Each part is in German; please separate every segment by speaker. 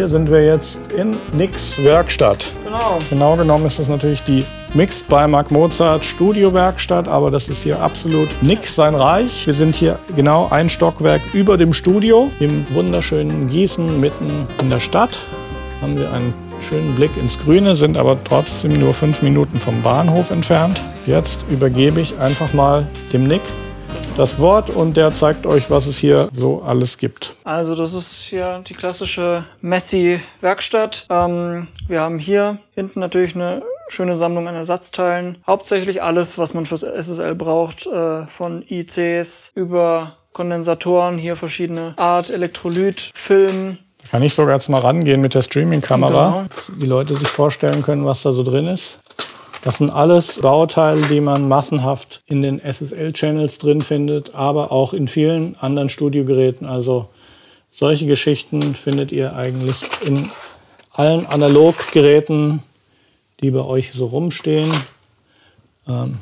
Speaker 1: hier sind wir jetzt in Nix Werkstatt.
Speaker 2: Genau.
Speaker 1: Genau genommen ist das natürlich die Mixed by Mark Mozart Studiowerkstatt, aber das ist hier absolut nix sein Reich. Wir sind hier genau ein Stockwerk über dem Studio im wunderschönen Gießen mitten in der Stadt. Haben wir einen schönen Blick ins Grüne, sind aber trotzdem nur fünf Minuten vom Bahnhof entfernt. Jetzt übergebe ich einfach mal dem Nick das Wort und der zeigt euch, was es hier so alles gibt.
Speaker 2: Also das ist hier die klassische Messi-Werkstatt. Ähm, wir haben hier hinten natürlich eine schöne Sammlung an Ersatzteilen. Hauptsächlich alles, was man fürs SSL braucht, äh, von ICs über Kondensatoren, hier verschiedene Art, Elektrolyt, Film,
Speaker 1: kann ich sogar jetzt mal rangehen mit der Streaming-Kamera,
Speaker 2: Genau.
Speaker 1: die Leute sich vorstellen können, was da so drin ist. Das sind alles Bauteile, die man massenhaft in den SSL-Channels drin findet, aber auch in vielen anderen Studiogeräten. Also solche Geschichten findet ihr eigentlich in allen Analoggeräten, die bei euch so rumstehen. Ähm,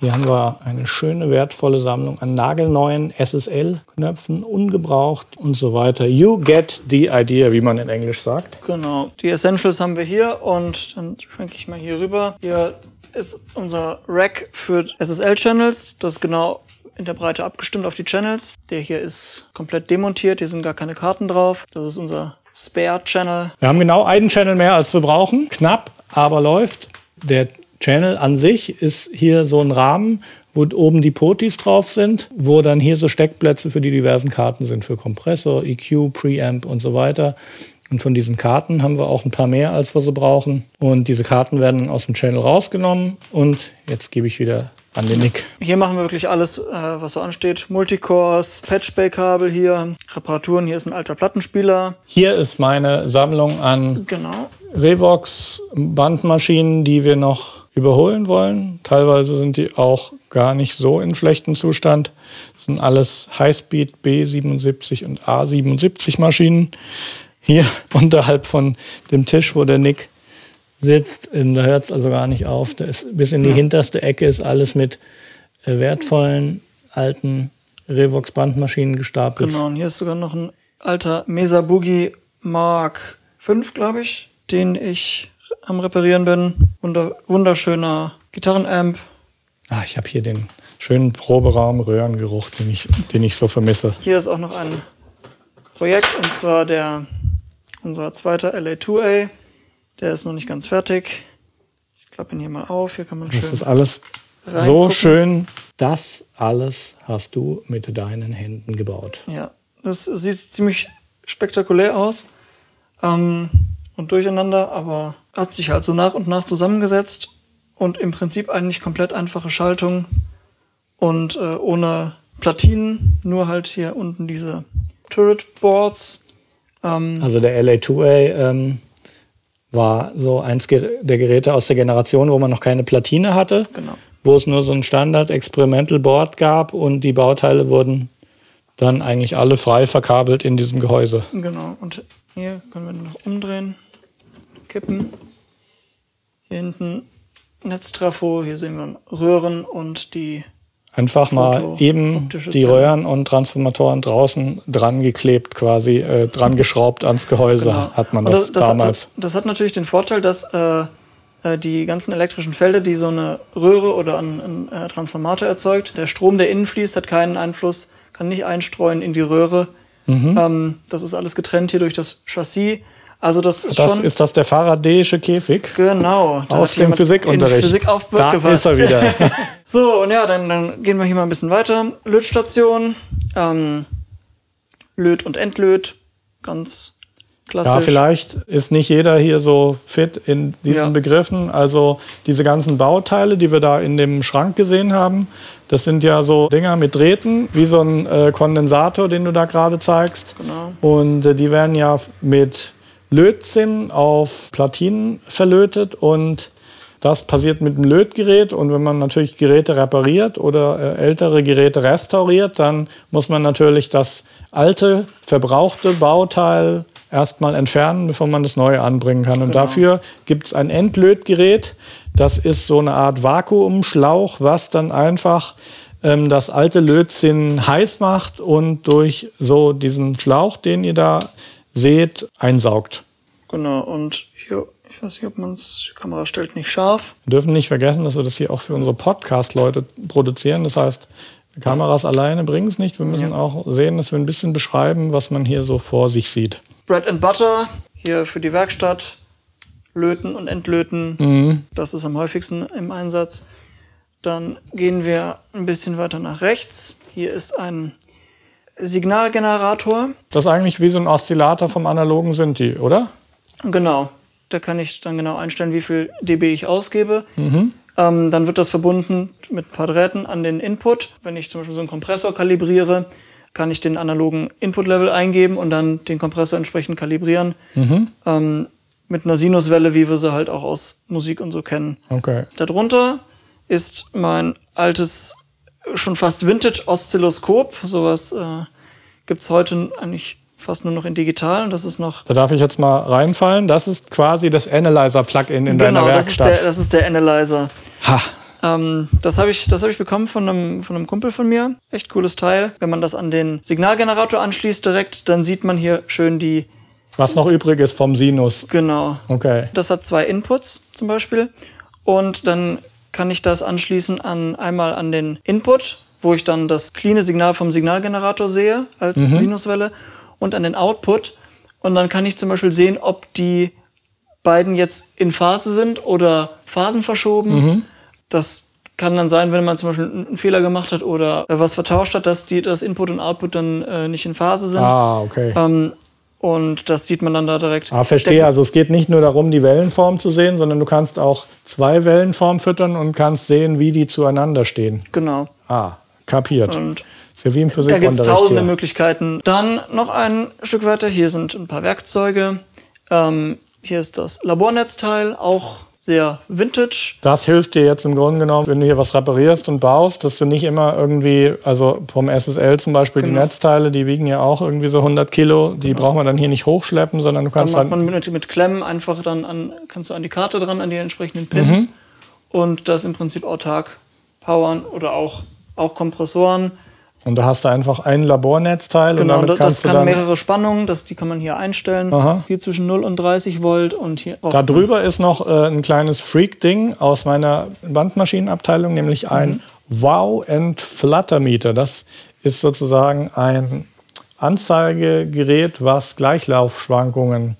Speaker 1: hier haben wir eine schöne, wertvolle Sammlung an nagelneuen SSL-Knöpfen, ungebraucht und so weiter. You get the idea, wie man in Englisch sagt.
Speaker 2: Genau. Die Essentials haben wir hier und dann schwenke ich mal hier rüber. Hier ist unser Rack für SSL-Channels. Das ist genau in der Breite abgestimmt auf die Channels. Der hier ist komplett demontiert. Hier sind gar keine Karten drauf. Das ist unser Spare-Channel.
Speaker 1: Wir haben genau einen Channel mehr, als wir brauchen. Knapp, aber läuft. Der Channel an sich ist hier so ein Rahmen, wo oben die Potis drauf sind, wo dann hier so Steckplätze für die diversen Karten sind, für Kompressor, EQ, Preamp und so weiter. Und von diesen Karten haben wir auch ein paar mehr, als wir so brauchen. Und diese Karten werden aus dem Channel rausgenommen. Und jetzt gebe ich wieder an den Nick.
Speaker 2: Hier machen wir wirklich alles, äh, was so ansteht. Multicores, Patchbay-Kabel hier, Reparaturen. Hier ist ein alter Plattenspieler.
Speaker 1: Hier ist meine Sammlung an
Speaker 2: Genau.
Speaker 1: Revox Bandmaschinen, die wir noch überholen wollen. Teilweise sind die auch gar nicht so in schlechtem Zustand. Das sind alles Highspeed B77 und A77 Maschinen. Hier unterhalb von dem Tisch, wo der Nick sitzt, ähm, da hört es also gar nicht auf. Ist, bis in die hinterste Ecke ist alles mit äh, wertvollen alten Revox Bandmaschinen gestapelt.
Speaker 2: Genau. Und hier ist sogar noch ein alter Mesa Boogie Mark 5, glaube ich, den ich am Reparieren bin. Wunder wunderschöner Gitarrenamp.
Speaker 1: Ah, ich habe hier den schönen Proberaum Röhrengeruch, den ich, den ich so vermisse.
Speaker 2: Hier ist auch noch ein Projekt und zwar der unser zweiter LA2A. Der ist noch nicht ganz fertig. Ich klappe ihn hier mal auf. Hier kann man schön.
Speaker 1: Das ist alles so
Speaker 2: reingucken.
Speaker 1: schön. Das alles hast du mit deinen Händen gebaut.
Speaker 2: Ja, das sieht ziemlich spektakulär aus ähm, und durcheinander, aber hat sich halt so nach und nach zusammengesetzt und im Prinzip eigentlich komplett einfache Schaltung und äh, ohne Platinen, nur halt hier unten diese Turret Boards. Ähm,
Speaker 1: Also der LA2A ähm, war so eins der Geräte aus der Generation, wo man noch keine Platine hatte,
Speaker 2: Genau.
Speaker 1: wo es nur so ein Standard Experimental Board gab und die Bauteile wurden dann eigentlich alle frei verkabelt in diesem Gehäuse.
Speaker 2: Genau, und hier können wir noch umdrehen, kippen. Hier hinten Netztrafo, hier sehen wir Röhren und die
Speaker 1: Einfach mal eben die. Röhren und Transformatoren draußen dran geklebt, quasi äh, dran geschraubt ans Gehäuse,
Speaker 2: Genau.
Speaker 1: hat man
Speaker 2: Und
Speaker 1: das, damals.
Speaker 2: Hat, das hat natürlich den Vorteil, dass äh, äh, die ganzen elektrischen Felder, die so eine Röhre oder ein, ein äh, Transformator erzeugt, der Strom, der innen fließt, hat keinen Einfluss, kann nicht einstreuen in die Röhre.
Speaker 1: Mhm.
Speaker 2: Ähm, das ist alles getrennt hier durch das Chassis. Also das ist
Speaker 1: Das
Speaker 2: schon
Speaker 1: ist das der Faradayische Käfig.
Speaker 2: genau. Da
Speaker 1: Aus dem Physikunterricht.
Speaker 2: Physik
Speaker 1: Da
Speaker 2: aufgepasst.
Speaker 1: ist er wieder.
Speaker 2: So, und ja, dann, dann gehen wir hier mal ein bisschen weiter. Lötstation, ähm, Löt und Entlöt, ganz klassisch.
Speaker 1: Ja, vielleicht ist nicht jeder hier so fit in diesen
Speaker 2: Ja.
Speaker 1: Begriffen. Also diese ganzen Bauteile, die wir da in dem Schrank gesehen haben, das sind ja so Dinger mit Drähten, wie so ein äh, Kondensator, den du da gerade zeigst.
Speaker 2: Genau.
Speaker 1: Und äh, die werden ja mit Lötzinn auf Platinen verlötet und das passiert mit dem Lötgerät und wenn man natürlich Geräte repariert oder äh, ältere Geräte restauriert, dann muss man natürlich das alte, verbrauchte Bauteil erstmal entfernen, bevor man das neue anbringen kann. Und dafür gibt es ein Entlötgerät. Das ist so eine Art Vakuumschlauch, was dann einfach ähm, das alte Lötzinn heiß macht und durch so diesen Schlauch, den ihr da seht, einsaugt.
Speaker 2: Genau, und hier, ich weiß nicht, ob man es, die Kamera stellt nicht scharf.
Speaker 1: Wir dürfen nicht vergessen, dass wir das hier auch für unsere Podcast-Leute produzieren. Das heißt, Kameras alleine bringen es nicht. Wir müssen ja. auch sehen, dass wir ein bisschen beschreiben, was man hier so vor sich sieht.
Speaker 2: Bread and Butter, hier für die Werkstatt, löten und entlöten. Mhm. Das ist am häufigsten im Einsatz. Dann gehen wir ein bisschen weiter nach rechts. Hier ist ein Signalgenerator.
Speaker 1: Das ist eigentlich wie so ein Oszillator vom analogen Synthi, oder?
Speaker 2: Genau. Da kann ich dann genau einstellen, wie viel dB ich ausgebe. Mhm. Ähm, dann wird das verbunden mit ein paar Drähten an den Input. Wenn ich zum Beispiel so einen Kompressor kalibriere, kann ich den analogen Input-Level eingeben und dann den Kompressor entsprechend kalibrieren. Mhm. Ähm, mit einer Sinuswelle, wie wir sie halt auch aus Musik und so kennen.
Speaker 1: Okay.
Speaker 2: Darunter ist mein altes, schon fast Vintage-Oszilloskop. Sowas äh, gibt's heute eigentlich fast nur noch in digital und das ist noch.
Speaker 1: Da darf ich jetzt mal reinfallen. Das ist quasi das Analyzer-Plugin in genau, deiner Werkstatt.
Speaker 2: Genau, das, das ist der Analyzer. Ha. Ähm, das habe ich, das hab ich bekommen von einem, von einem Kumpel von mir. Echt cooles Teil. Wenn man das an den Signalgenerator anschließt direkt, dann sieht man hier schön die.
Speaker 1: Was noch übrig ist vom Sinus.
Speaker 2: Genau.
Speaker 1: Okay.
Speaker 2: Das hat zwei Inputs zum Beispiel. Und dann kann ich das anschließen an einmal an den Input, wo ich dann das cleane Signal vom Signalgenerator sehe als mhm. Sinuswelle und an den Output. Und dann kann ich zum Beispiel sehen, ob die beiden jetzt in Phase sind oder Phasen verschoben. Mhm. Das kann dann sein, wenn man zum Beispiel einen Fehler gemacht hat oder was vertauscht hat, dass die, das Input und Output dann äh, nicht in Phase sind.
Speaker 1: Ah, okay.
Speaker 2: Ähm, und das sieht man dann da direkt.
Speaker 1: Ah, verstehe. Also es geht nicht nur darum, die Wellenform zu sehen, sondern du kannst auch zwei Wellenformen füttern und kannst sehen, wie die zueinander stehen.
Speaker 2: Genau.
Speaker 1: Ah, kapiert.
Speaker 2: Und
Speaker 1: ist ja wie im
Speaker 2: Da gibt es tausende hier. Möglichkeiten. Dann noch ein Stück weiter. Hier sind ein paar Werkzeuge. Ähm, hier ist das Labornetzteil, auch sehr vintage.
Speaker 1: Das hilft dir jetzt im Grunde genommen, wenn du hier was reparierst und baust, dass du nicht immer irgendwie, also vom SSL zum Beispiel, genau. die Netzteile, die wiegen ja auch irgendwie so 100 Kilo, die genau. braucht man dann hier nicht hochschleppen, sondern du kannst
Speaker 2: dann... Macht man mit, mit Klemmen einfach dann an, kannst du an die Karte dran, an die entsprechenden Pins mhm. und das im Prinzip autark powern oder auch, auch Kompressoren
Speaker 1: und da hast du einfach ein Labornetzteil.
Speaker 2: Genau, und damit das, das kann mehrere Spannungen, das, die kann man hier einstellen. Aha. Hier zwischen 0 und 30 Volt und hier.
Speaker 1: Da drüber ist noch äh, ein kleines Freak-Ding aus meiner Bandmaschinenabteilung, nämlich ein mhm. Wow and Flutter Meter. Das ist sozusagen ein Anzeigegerät, was Gleichlaufschwankungen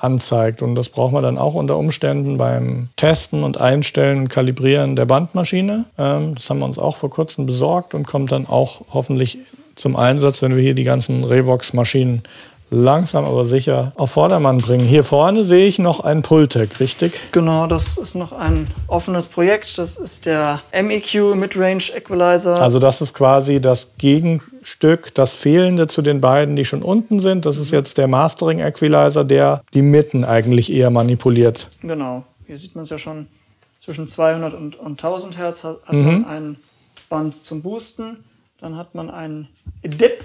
Speaker 1: anzeigt. Und das braucht man dann auch unter Umständen beim Testen und Einstellen und Kalibrieren der Bandmaschine. Ähm, das haben wir uns auch vor kurzem besorgt und kommt dann auch hoffentlich zum Einsatz, wenn wir hier die ganzen Revox-Maschinen langsam aber sicher auf Vordermann bringen. Hier vorne sehe ich noch ein Pultec, richtig?
Speaker 2: Genau, das ist noch ein offenes Projekt. Das ist der MEQ Midrange Equalizer.
Speaker 1: Also das ist quasi das Gegenstück, das Fehlende zu den beiden, die schon unten sind. Das ist jetzt der Mastering Equalizer, der die Mitten eigentlich eher manipuliert.
Speaker 2: Genau, hier sieht man es ja schon. Zwischen 200 und, und 1000 Hertz hat, mhm. man ein Band zum Boosten. Dann hat man einen Dip,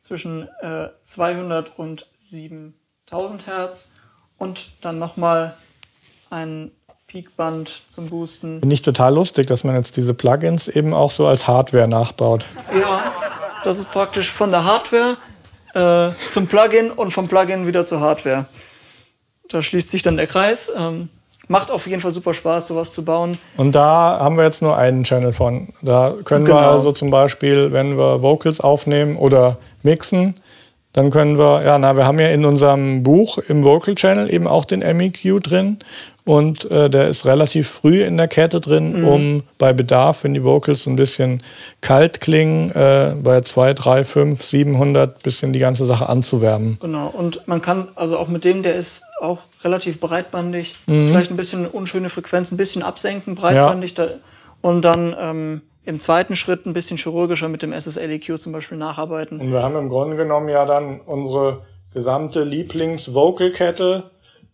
Speaker 2: zwischen äh, 200 und 7000 Hertz und dann nochmal ein Peakband zum Boosten.
Speaker 1: Ich total lustig, dass man jetzt diese Plugins eben auch so als Hardware nachbaut.
Speaker 2: Ja, das ist praktisch von der Hardware äh, zum Plugin und vom Plugin wieder zur Hardware. Da schließt sich dann der Kreis. Ähm, Macht auf jeden Fall super Spaß, sowas zu bauen.
Speaker 1: Und da haben wir jetzt nur einen Channel von. Da können genau. wir also zum Beispiel, wenn wir Vocals aufnehmen oder mixen, dann können wir, ja, na, wir haben ja in unserem Buch im Vocal Channel eben auch den MEQ drin. Und äh, der ist relativ früh in der Kette drin, mhm. um bei Bedarf, wenn die Vocals ein bisschen kalt klingen, äh, bei 2, 3, 5, 700 bisschen die ganze Sache anzuwärmen.
Speaker 2: Genau, und man kann also auch mit dem, der ist auch relativ breitbandig, mhm. vielleicht ein bisschen unschöne Frequenz, ein bisschen absenken, breitbandig. Ja. Da, und dann ähm, im zweiten Schritt ein bisschen chirurgischer mit dem SSL-EQ zum Beispiel nacharbeiten.
Speaker 1: Und wir haben im Grunde genommen ja dann unsere gesamte Lieblings-Vocal-Kette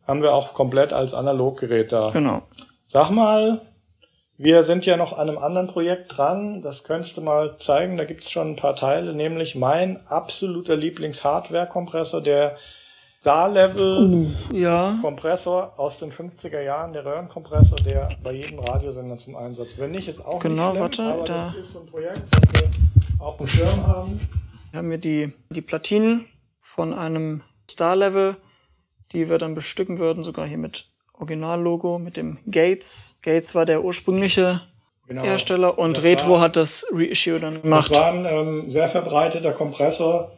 Speaker 1: haben wir auch komplett als Analoggerät da.
Speaker 2: Genau.
Speaker 1: Sag mal, wir sind ja noch an einem anderen Projekt dran. Das könntest du mal zeigen. Da gibt's schon ein paar Teile, nämlich mein absoluter Lieblings-Hardware-Kompressor, der Star-Level
Speaker 2: uh, ja.
Speaker 1: Aus den 50er Jahren, der Röhrenkompressor, der bei jedem Radiosender zum Einsatz. Wenn nicht, ist auch
Speaker 2: genau,
Speaker 1: nicht
Speaker 2: schlimm,
Speaker 1: warte, aber
Speaker 2: da.
Speaker 1: das ist so ein Projekt, das wir auf dem Schirm haben.
Speaker 2: Wir haben hier die, die Platinen von einem Star-Level, die wir dann bestücken würden, sogar hier mit Originallogo, mit dem Gates. Gates war der ursprüngliche
Speaker 1: Genau.
Speaker 2: Hersteller und
Speaker 1: Das
Speaker 2: Retro
Speaker 1: war-
Speaker 2: hat das Reissue dann
Speaker 1: Das
Speaker 2: gemacht.
Speaker 1: war ein ähm, sehr verbreiteter Kompressor,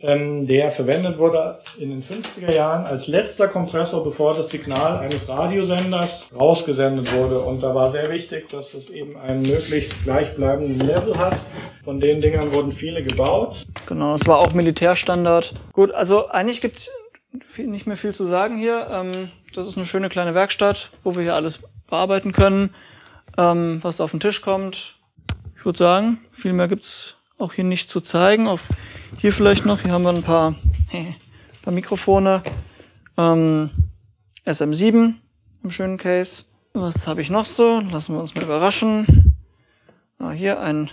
Speaker 1: ähm, der verwendet wurde in den 50er Jahren als letzter Kompressor, bevor das Signal eines Radiosenders rausgesendet wurde. Und da war sehr wichtig, dass es eben einen möglichst gleichbleibenden Level hat. Von den Dingern wurden viele gebaut.
Speaker 2: Genau, es war auch Militärstandard. Gut, also eigentlich gibt's viel, nicht mehr viel zu sagen hier. Ähm, das ist eine schöne kleine Werkstatt, wo wir hier alles bearbeiten können, ähm, was auf den Tisch kommt. Ich würde sagen, viel mehr gibt's auch hier nicht zu zeigen. Auf, hier vielleicht noch, hier haben wir ein paar, paar Mikrofone. Ähm, SM7 im schönen Case. Was habe ich noch so? Lassen wir uns mal überraschen. Ah, hier ein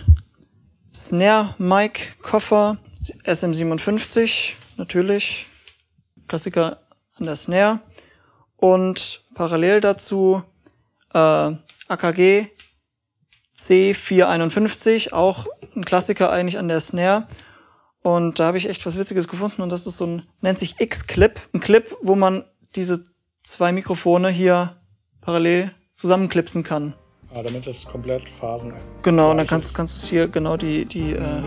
Speaker 2: Snare Mic Koffer SM57 natürlich Klassiker an der Snare und parallel dazu äh, AKG C451 auch ein Klassiker eigentlich an der Snare und da habe ich echt was Witziges gefunden und das ist so ein nennt sich X-Clip, ein Clip, wo man diese zwei Mikrofone hier parallel zusammenklipsen kann.
Speaker 1: Ja, damit es komplett Phasen
Speaker 2: Genau, und dann kannst, kannst du hier genau die, die, äh,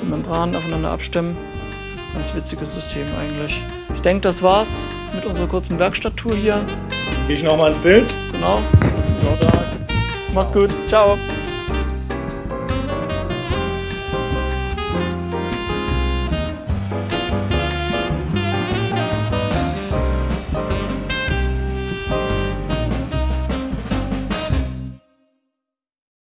Speaker 2: die Membranen aufeinander abstimmen. Ganz witziges System eigentlich. Ich denke, das war's mit unserer kurzen Werkstatttour hier.
Speaker 1: Gehe ich nochmal ins Bild.
Speaker 2: Genau. Mach's gut. Ciao.